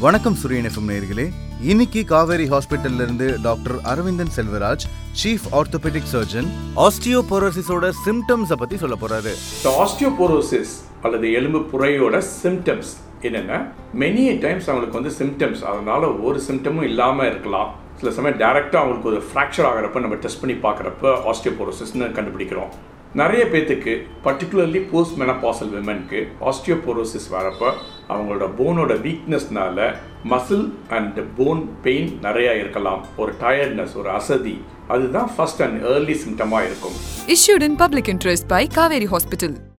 வணக்கம் சூரியன் எஃப்எம் நேர்களே இன்னைக்கு காவேரி ஹாஸ்பிட்டல்ல இருந்து doctor Aravindan Selvaraj chief orthopaedic surgeon ஆஸ்டியோபோரோசிஸோட சிம்டம்ஸை பத்தி சொல்ல போறாரு. ஆஸ்டியோபோரோசிஸ் அல்லது எலும்பு புரையோட சிம்டம்ஸ் என்னென்னா மெனி டைம்ஸ் அவங்களுக்கு வந்து சிம்டம்ஸ் அதனால ஒரு சிம்டமும் இல்லாமல் இருக்கலாம். சில சமயம் டேரெக்டாக அவங்களுக்கு ஒரு ஃப்ராக்சர் ஆகிறப்ப நம்ம டெஸ்ட் பண்ணி பார்க்குறப்ப ஆஸ்டியோபோரோசிஸ்னு கண்டுபிடிக்கிறோம். நிறைய பேர்த்துக்கு பர்டிகுலர்லி போஸ்ட் மெனபாசல் விமனுக்கு ஆஸ்டியோபோரோசிஸ் வரப்போ அவங்களோட போனோட வீக்னஸ்னால மசில் அண்ட் போன் பெயின் நிறையா இருக்கலாம். ஒரு டயர்ட்னஸ் ஒரு அசதி. அதுதான் ஃபர்ஸ்ட் அண்ட் ஏர்லி சிம்டமாக இருக்கும். Issued in public interest by Kaveri hospital